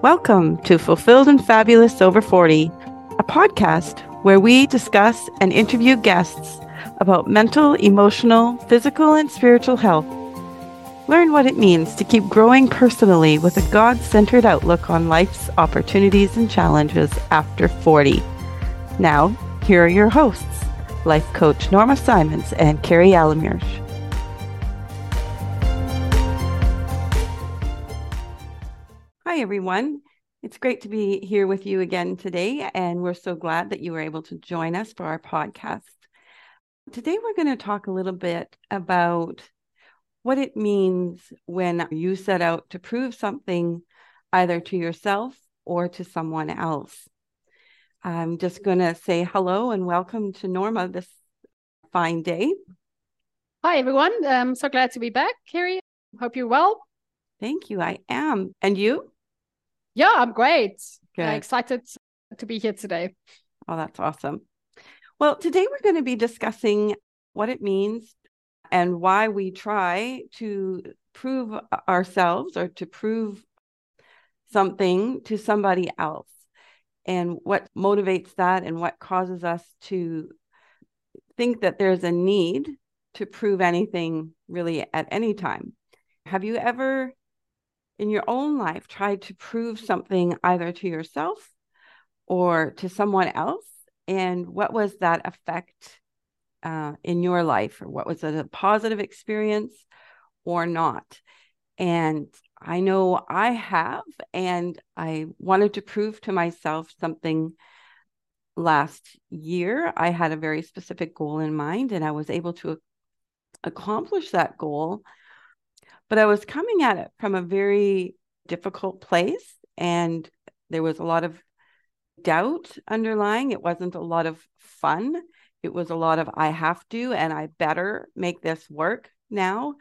Welcome to Fulfilled and Fabulous Over 40, a podcast where we discuss and interview guests about mental, emotional, physical, and spiritual health. Learn what it means to keep growing personally with a God centered outlook on life's opportunities and challenges after 40. Now, here are your hosts, life coach Norma Simons and Carrie Alamirsch. Hi, everyone. It's great to be here with you again today, and we're so glad that you were able to join us for our podcast. Today, we're going to talk a little bit about what it means when you set out to prove something either to yourself or to someone else. I'm just going to say hello and welcome to Norma this fine day. Hi, everyone. I'm so glad to be back, Carrie. Hope you're well. Thank you. I am. And you? Yeah, I'm great. Uh, excited to be here today. Oh, that's awesome. Well, today we're going to be discussing what it means and why we try to prove ourselves or to prove something to somebody else and what motivates that and what causes us to think that there's a need to prove anything really at any time. Have you ever in your own life tried to prove something either to yourself or to someone else? And what was that effect uh, in your life? Or what was it a positive experience or not? And I know I have, and I wanted to prove to myself something last year. I had a very specific goal in mind, and I was able to accomplish that goal but I was coming at it from a very difficult place. And there was a lot of doubt underlying. It wasn't a lot of fun. It was a lot of, I have to, and I better make this work now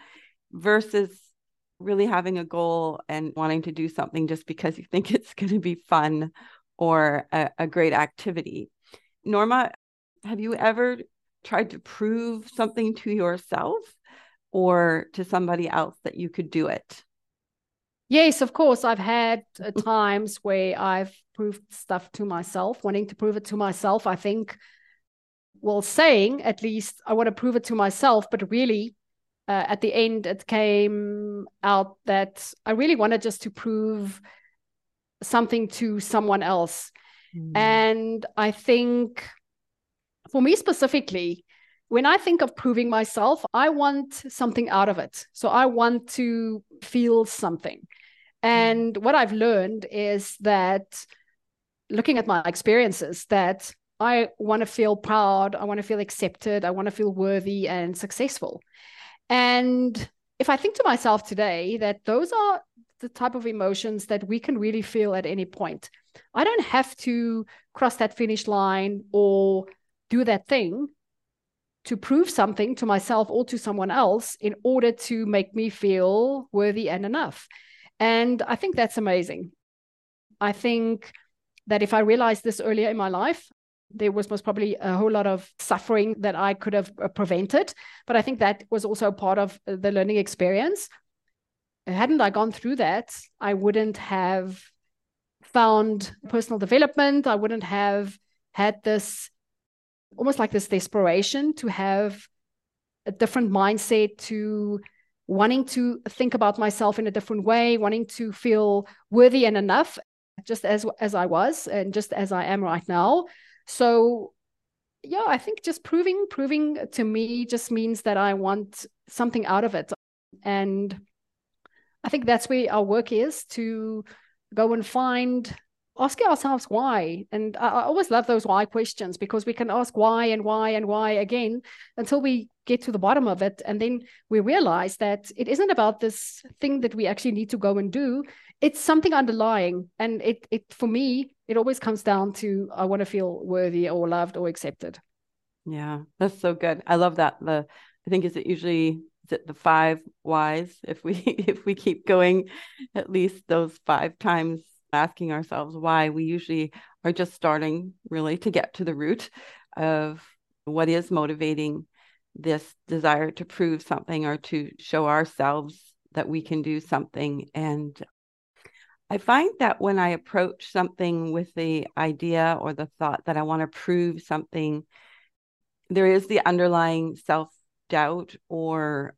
versus really having a goal and wanting to do something just because you think it's going to be fun or a, a great activity. Norma, have you ever tried to prove something to yourself or to somebody else that you could do it? Yes, of course. I've had uh, times where I've proved stuff to myself, wanting to prove it to myself. I think, well, saying at least I want to prove it to myself, but really uh, at the end, it came out that I really wanted just to prove something to someone else. Mm. And I think for me specifically, when I think of proving myself, I want something out of it. So I want to feel something. Hmm. And what I've learned is that looking at my experiences, that I want to feel proud, I want to feel accepted, I want to feel worthy and successful. And if I think to myself today that those are the type of emotions that we can really feel at any point, I don't have to cross that finish line or do that thing to prove something to myself or to someone else in order to make me feel worthy and enough. And I think that's amazing. I think that if I realized this earlier in my life, there was most probably a whole lot of suffering that I could have uh, prevented. But I think that was also part of uh, the learning experience. Hadn't I gone through that, I wouldn't have found personal development. I wouldn't have had this almost like this desperation to have a different mindset to wanting to think about myself in a different way wanting to feel worthy and enough just as as I was and just as I am right now. So yeah I think just proving proving to me just means that I want something out of it. And I think that's where our work is to go and find asking ourselves why. And I, I always love those why questions because we can ask why and why and why again until we get to the bottom of it. And then we realize that it isn't about this thing that we actually need to go and do. It's something underlying. And it it for me, it always comes down to I want to feel worthy or loved or accepted. Yeah, that's so good. I love that. The I think is it usually is it the five whys if we if we keep going at least those five times asking ourselves why, we usually are just starting really to get to the root of what is motivating this desire to prove something or to show ourselves that we can do something. And I find that when I approach something with the idea or the thought that I want to prove something, there is the underlying self doubt or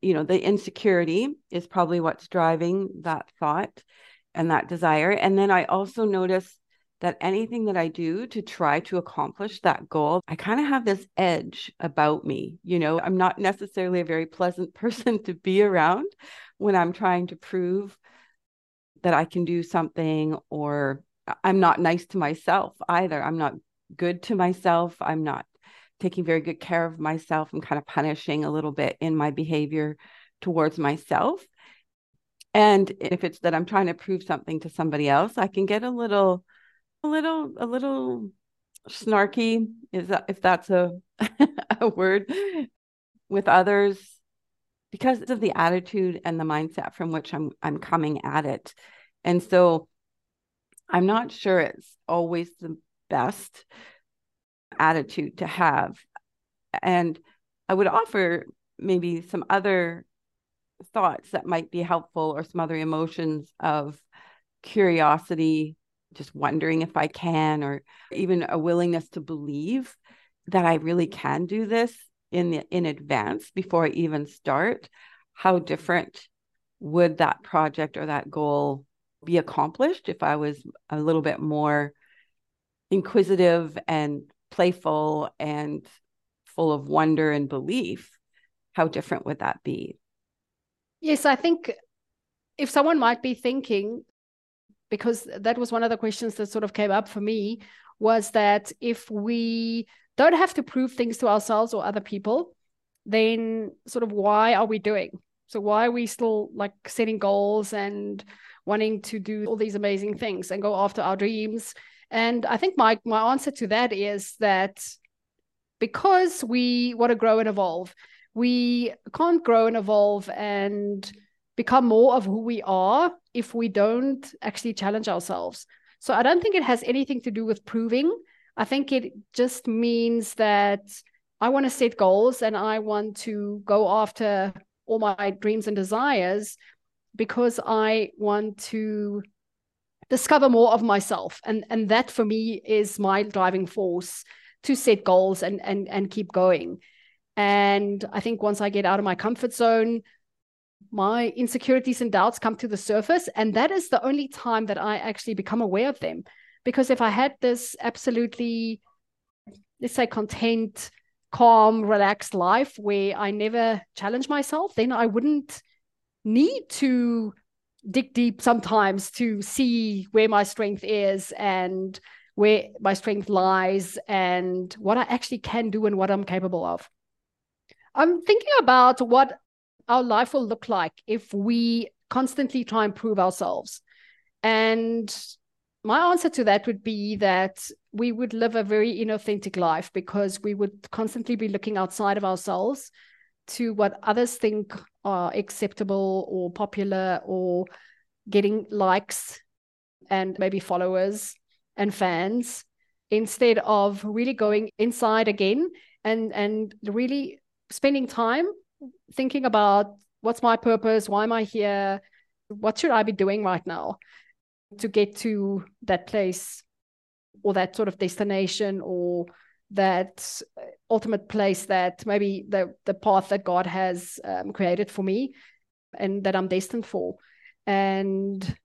you know the insecurity is probably what's driving that thought and that desire and then i also notice that anything that i do to try to accomplish that goal i kind of have this edge about me you know i'm not necessarily a very pleasant person to be around when i'm trying to prove that i can do something or i'm not nice to myself either i'm not good to myself i'm not taking very good care of myself. I'm kind of punishing a little bit in my behavior towards myself. And if it's that I'm trying to prove something to somebody else, I can get a little, a little, a little snarky, is that if that's a, a word with others because of the attitude and the mindset from which I'm I'm coming at it. And so I'm not sure it's always the best attitude to have. And I would offer maybe some other thoughts that might be helpful or some other emotions of curiosity, just wondering if I can, or even a willingness to believe that I really can do this in the, in advance before I even start. How different would that project or that goal be accomplished if I was a little bit more inquisitive and playful and full of wonder and belief, how different would that be? Yes, I think if someone might be thinking, because that was one of the questions that sort of came up for me, was that if we don't have to prove things to ourselves or other people, then sort of why are we doing? So why are we still like setting goals and wanting to do all these amazing things and go after our dreams and I think my my answer to that is that because we want to grow and evolve, we can't grow and evolve and become more of who we are if we don't actually challenge ourselves. So I don't think it has anything to do with proving. I think it just means that I want to set goals and I want to go after all my dreams and desires because I want to discover more of myself and and that for me is my driving force to set goals and and and keep going and i think once i get out of my comfort zone my insecurities and doubts come to the surface and that is the only time that i actually become aware of them because if i had this absolutely let's say content calm relaxed life where i never challenge myself then i wouldn't need to dig deep sometimes to see where my strength is and where my strength lies and what I actually can do and what I'm capable of. I'm thinking about what our life will look like if we constantly try and prove ourselves. And my answer to that would be that we would live a very inauthentic life because we would constantly be looking outside of ourselves to what others think are acceptable or popular or getting likes and maybe followers and fans instead of really going inside again and and really spending time thinking about what's my purpose why am i here what should i be doing right now to get to that place or that sort of destination or that ultimate place that maybe the the path that God has um, created for me and that I'm destined for. And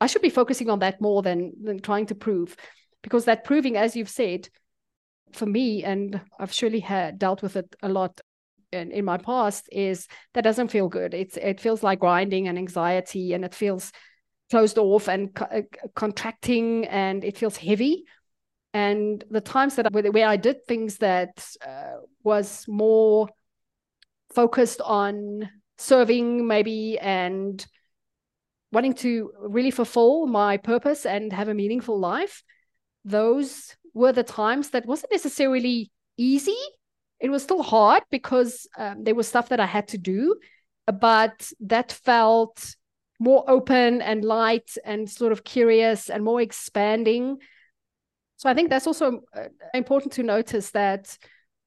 I should be focusing on that more than than trying to prove, because that proving, as you've said, for me, and I've surely had dealt with it a lot in, in my past, is that doesn't feel good. It's it feels like grinding and anxiety, and it feels closed off and co- uh, contracting, and it feels heavy and the times that I, where I did things that uh, was more focused on serving maybe and wanting to really fulfill my purpose and have a meaningful life those were the times that wasn't necessarily easy. It was still hard because um, there was stuff that i had to do but that felt more open and light and sort of curious and more expanding. So I think that's also uh, important to notice that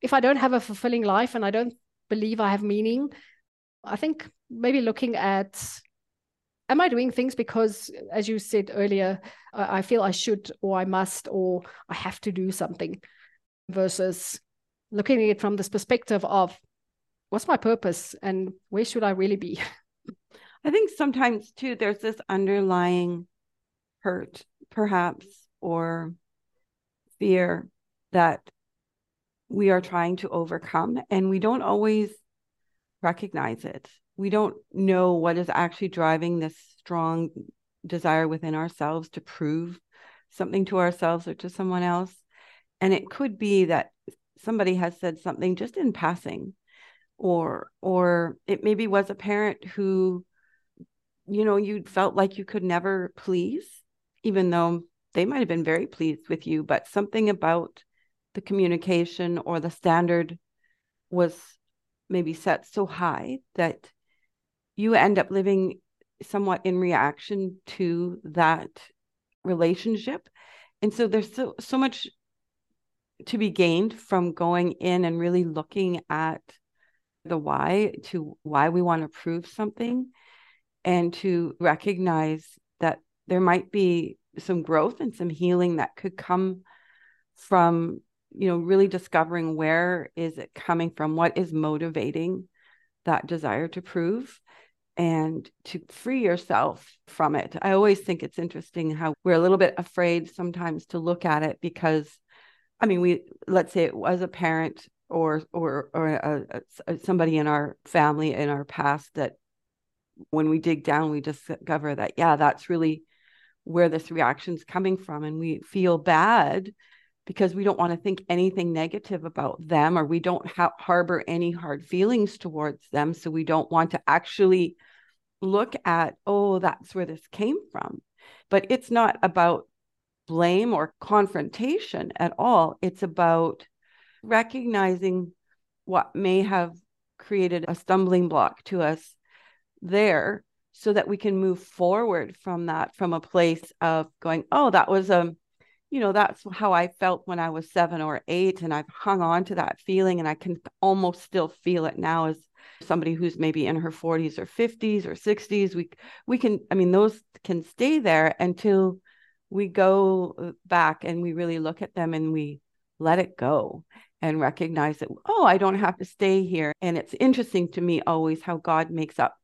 if I don't have a fulfilling life and I don't believe I have meaning, I think maybe looking at am I doing things because, as you said earlier, I feel I should or I must or I have to do something versus looking at it from this perspective of what's my purpose and where should I really be? I think sometimes too, there's this underlying hurt, perhaps, or fear that we are trying to overcome, and we don't always recognize it. We don't know what is actually driving this strong desire within ourselves to prove something to ourselves or to someone else. And it could be that somebody has said something just in passing or or it maybe was a parent who you know you felt like you could never please even though they might have been very pleased with you but something about the communication or the standard was maybe set so high that you end up living somewhat in reaction to that relationship. And so there's so so much to be gained from going in and really looking at the why to why we want to prove something and to recognize that there might be some growth and some healing that could come from you know really discovering where is it coming from what is motivating that desire to prove and to free yourself from it. I always think it's interesting how we're a little bit afraid sometimes to look at it because I mean, we let's say it was a parent or or or a, a, somebody in our family in our past that when we dig down, we discover that yeah, that's really where this reaction's coming from, and we feel bad because we don't want to think anything negative about them or we don't ha- harbor any hard feelings towards them. So we don't want to actually look at oh that's where this came from but it's not about blame or confrontation at all. It's about recognizing what may have created a stumbling block to us there so that we can move forward from that from a place of going oh that was a you know that's how i felt when i was 7 or 8 and i've hung on to that feeling and i can almost still feel it now as somebody who's maybe in her 40s or 50s or 60s we we can i mean those can stay there until we go uh, back and we really look at them and we let it go and recognize that, oh, I don't have to stay here. And it's interesting to me always how God makes up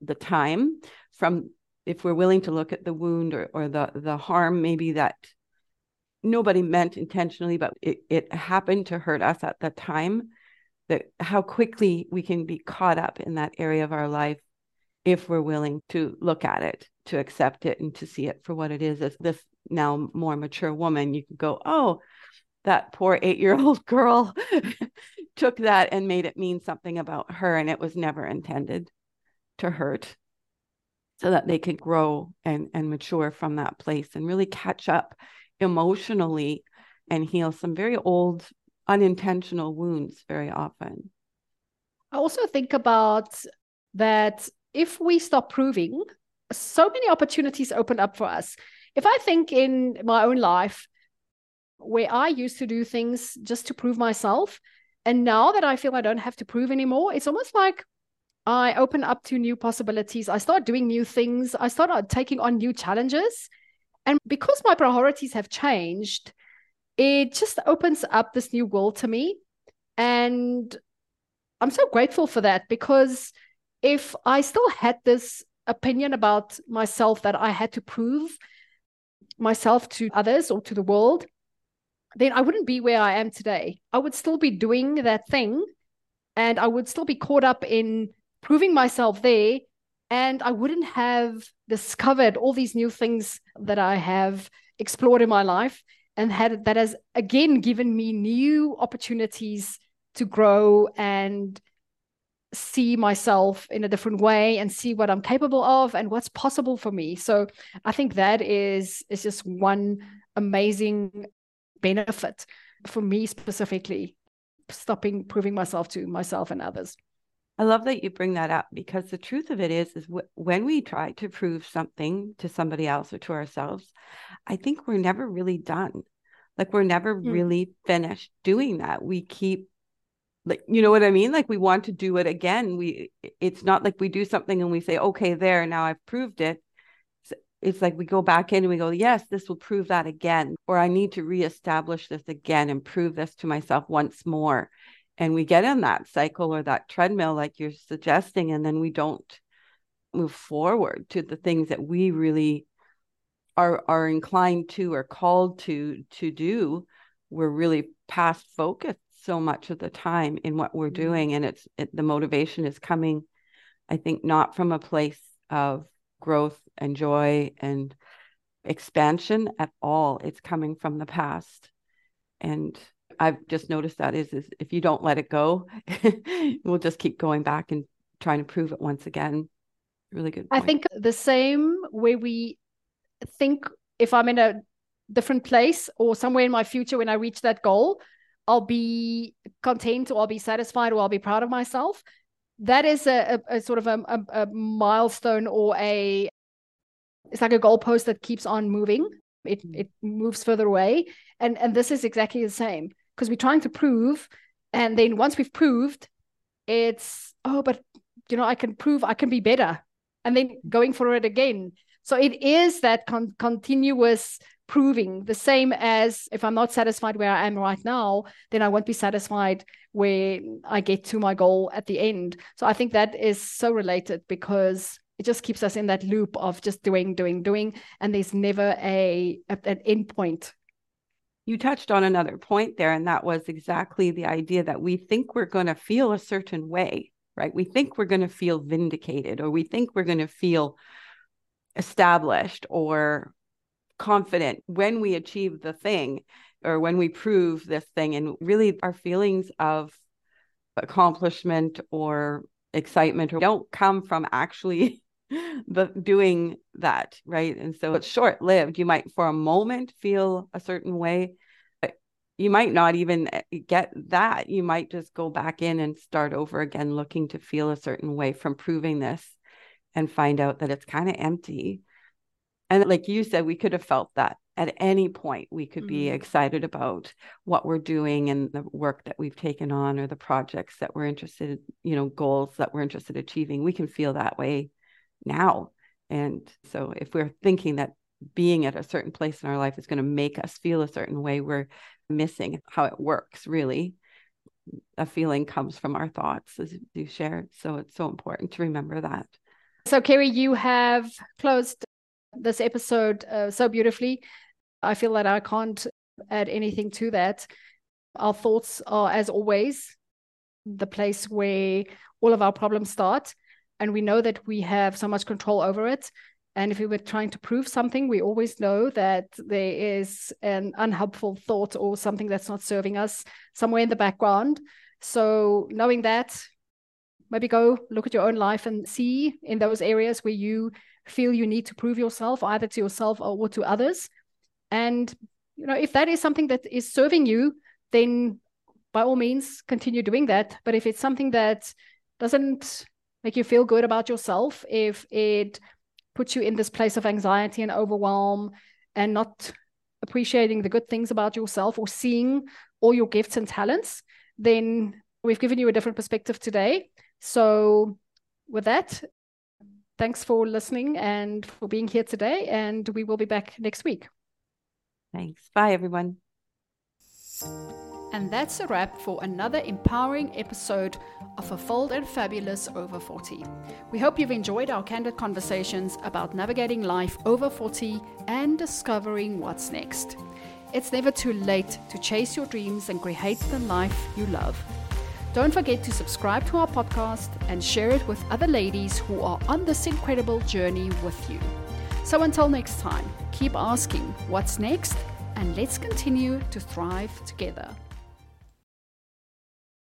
the time from if we're willing to look at the wound or, or the, the harm, maybe that nobody meant intentionally, but it, it happened to hurt us at the time, that how quickly we can be caught up in that area of our life if we're willing to look at it, to accept it, and to see it for what it is. As this now more mature woman, you can go, oh, that poor eight year old girl took that and made it mean something about her, and it was never intended to hurt. So that they could grow and, and mature from that place and really catch up emotionally and heal some very old, unintentional wounds very often. I also think about that if we stop proving, so many opportunities open up for us. If I think in my own life, where I used to do things just to prove myself, and now that I feel I don't have to prove anymore, it's almost like I open up to new possibilities. I start doing new things. I start uh, taking on new challenges. And because my priorities have changed, it just opens up this new world to me. And I'm so grateful for that because if I still had this opinion about myself that I had to prove myself to others or to the world, then I wouldn't be where I am today. I would still be doing that thing and I would still be caught up in proving myself there. And I wouldn't have discovered all these new things that I have explored in my life and had that has again given me new opportunities to grow and see myself in a different way and see what I'm capable of and what's possible for me. So I think that is is just one amazing benefit for me specifically stopping proving myself to myself and others. I love that you bring that up because the truth of it is is w- when we try to prove something to somebody else or to ourselves, I think we're never really done. Like we're never mm. really finished doing that. We keep like you know what i mean like we want to do it again we it's not like we do something and we say okay there now i've proved it it's like we go back in and we go yes this will prove that again or i need to reestablish this again and prove this to myself once more and we get in that cycle or that treadmill like you're suggesting and then we don't move forward to the things that we really are are inclined to or called to to do. We're really past focused so much of the time in what we're mm-hmm. doing and it's it, the motivation is coming i think not from a place of growth and joy and expansion at all. It's coming from the past. And i've just noticed that is, is if you don't let it go we'll just keep going back and trying to prove it once again. Really good point. i think the same way we think if i'm in a different place or somewhere in my future when i reach that goal i'll be content or i'll be satisfied or i'll be proud of myself. That is a, a, a sort of a, a, milestone or a it's like a goalpost that keeps on moving. It mm. it moves further away. And and this is exactly the same because we're trying to prove and then once we've proved it's oh but you know i can prove i can be better and then going for it again. So it is that con- continuous proving the same as if i'm not satisfied where i am right now then i won't be satisfied where i get to my goal at the end. So i think that is so related because it just keeps us in that loop of just doing doing doing and there's never a, a an end point you touched on another point there and that was exactly the idea that we think we're going to feel a certain way right? We think we're going to feel vindicated or we think we're going to feel established or confident when we achieve the thing or when we prove this thing. And really our feelings of accomplishment or excitement don't come from actually the doing that right? And so it's short lived you might for a moment feel a certain way but you might not even eh, get that. You might just go back in and start over again looking to feel a certain way from proving this and find out that it's kind of empty. And like you said, we could have felt that. At any point we could mm-hmm. be excited about what we're doing and the work that we've taken on or the projects that we're interested, you know, goals that we're interested in achieving. We can feel that way now. And so if we're thinking that being at a certain place in our life is going to make us feel a certain way, we're missing how it works really. A feeling comes from our thoughts, as you shared. So it's so important to remember that. So, Carrie, you have closed this episode uh, so beautifully. I feel that I can't add anything to that. Our thoughts are, as always, the place where all of our problems start. And we know that we have so much control over it. And if we were trying to prove something, we always know that there is an unhelpful thought or something that's not serving us somewhere in the background. So, knowing that, maybe go look at your own life and see in those areas where you feel you need to prove yourself either to yourself or to others and you know if that is something that is serving you then by all means continue doing that but if it's something that doesn't make you feel good about yourself if it puts you in this place of anxiety and overwhelm and not appreciating the good things about yourself or seeing all your gifts and talents then we've given you a different perspective today so with that thanks for listening and for being here today. And we will be back next week. Thanks. Bye, everyone. And that's a wrap for another empowering episode of A Fulfilled and Fabulous Over 40. We hope you've enjoyed our candid conversations about navigating life over 40 and discovering what's next. It's never too late to chase your dreams and create the life you love. Don't forget to subscribe to our podcast and share it with other ladies who are on this incredible journey with you. So until next time, keep asking what's next and let's continue to thrive together.